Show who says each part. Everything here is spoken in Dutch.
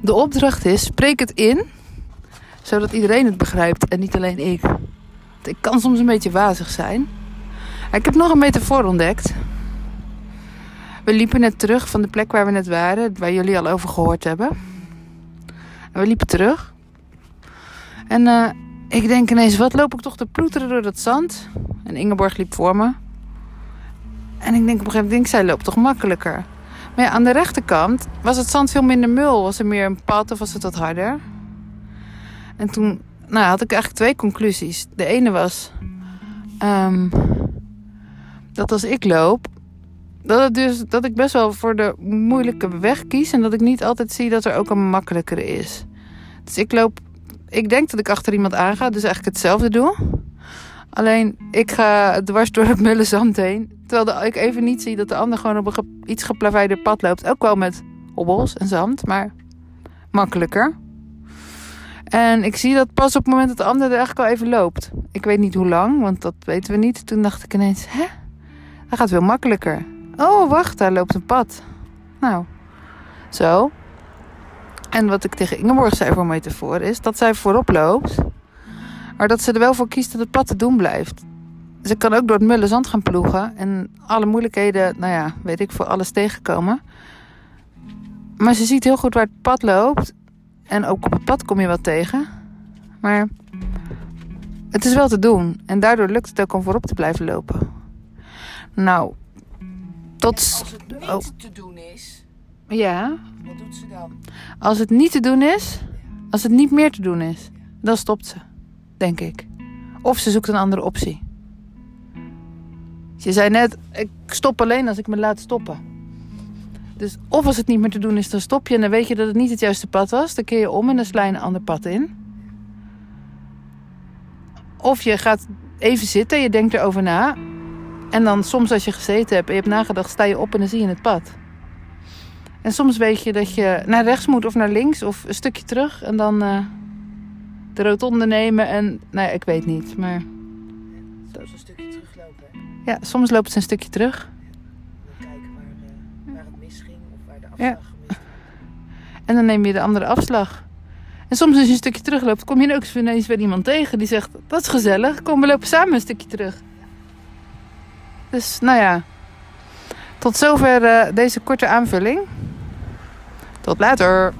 Speaker 1: De opdracht is: spreek het in, zodat iedereen het begrijpt en niet alleen ik. Ik kan soms een beetje wazig zijn. Ik heb nog een metafoor ontdekt. We liepen net terug van de plek waar we net waren, waar jullie al over gehoord hebben. En we liepen terug. En eh, ik denk ineens, wat loop ik toch te ploeteren door dat zand? En Ingeborg liep voor me. En ik denk op een gegeven moment, zij loopt toch makkelijker. Maar aan de rechterkant was het zand veel minder mul. Was er meer een pad of was het wat harder? En toen nou, had ik eigenlijk twee conclusies. De ene was ehm, dat als ik loop, dat, het dus, dat ik best wel voor de moeilijke weg kies. En dat ik niet altijd zie dat er ook een makkelijkere is. Dus ik loop, ik denk dat ik achter iemand aanga, dus eigenlijk hetzelfde doe. Alleen ik ga dwars door het mulle zand heen. Terwijl de- ik even niet zie dat de ander gewoon op een iets geplaveide pad loopt. Ook wel met hobbels en zand, maar makkelijker. En ik zie dat pas op het moment dat de ander er eigenlijk al even loopt. Ik weet niet hoe lang, want dat weten we niet. Toen dacht ik ineens, hè? Dat gaat veel makkelijker. Oh, wacht, daar loopt een pad. Nou, zo. En wat ik tegen Ingeborg zei voor metafoor is dat zij voorop loopt. Maar dat ze er wel voor kiest dat het pad te doen blijft. Ze kan ook door het mulle zand gaan ploegen. En alle moeilijkheden, nou ja, weet ik, voor alles tegenkomen. Maar ze ziet heel goed waar het pad loopt. En ook op het pad kom je wat tegen. Maar het is wel te doen. En daardoor lukt het ook om voorop te blijven lopen. Nou, tot...
Speaker 2: Als het niet
Speaker 1: Oh.
Speaker 2: te doen is,
Speaker 1: Ja,
Speaker 2: wat doet ze dan?
Speaker 1: als het niet te doen is, als het niet meer te doen is, dan stopt ze, denk ik. Of ze zoekt een andere optie. Je zei net, ik stop alleen als ik me laat stoppen. Dus of als het niet meer te doen is, dan stop je en dan weet je dat het niet het juiste pad was. Dan keer je om en dan sla je een ander pad in. Of je gaat even zitten, je denkt erover na. En dan soms als je gezeten hebt en je hebt nagedacht, sta je op en dan zie je het pad. En soms weet je dat je naar rechts moet of naar links of een stukje terug. En dan eh, de rotonde nemen en... Nee, ik weet niet. Maar
Speaker 2: Soms een stukje teruglopen, hè?
Speaker 1: ja, soms loopt ze een stukje terug.
Speaker 2: En dan kijken waar, eh, waar het misging of waar de afslag
Speaker 1: Ja.
Speaker 2: gemist.
Speaker 1: En dan neem je de andere afslag. En soms als je een stukje terugloopt, kom je ook eens ineens weer iemand tegen. Die zegt, dat is gezellig. Kom, we lopen samen een stukje terug. Dus, nou ja. Tot zover eh, deze korte aanvulling. Tot later.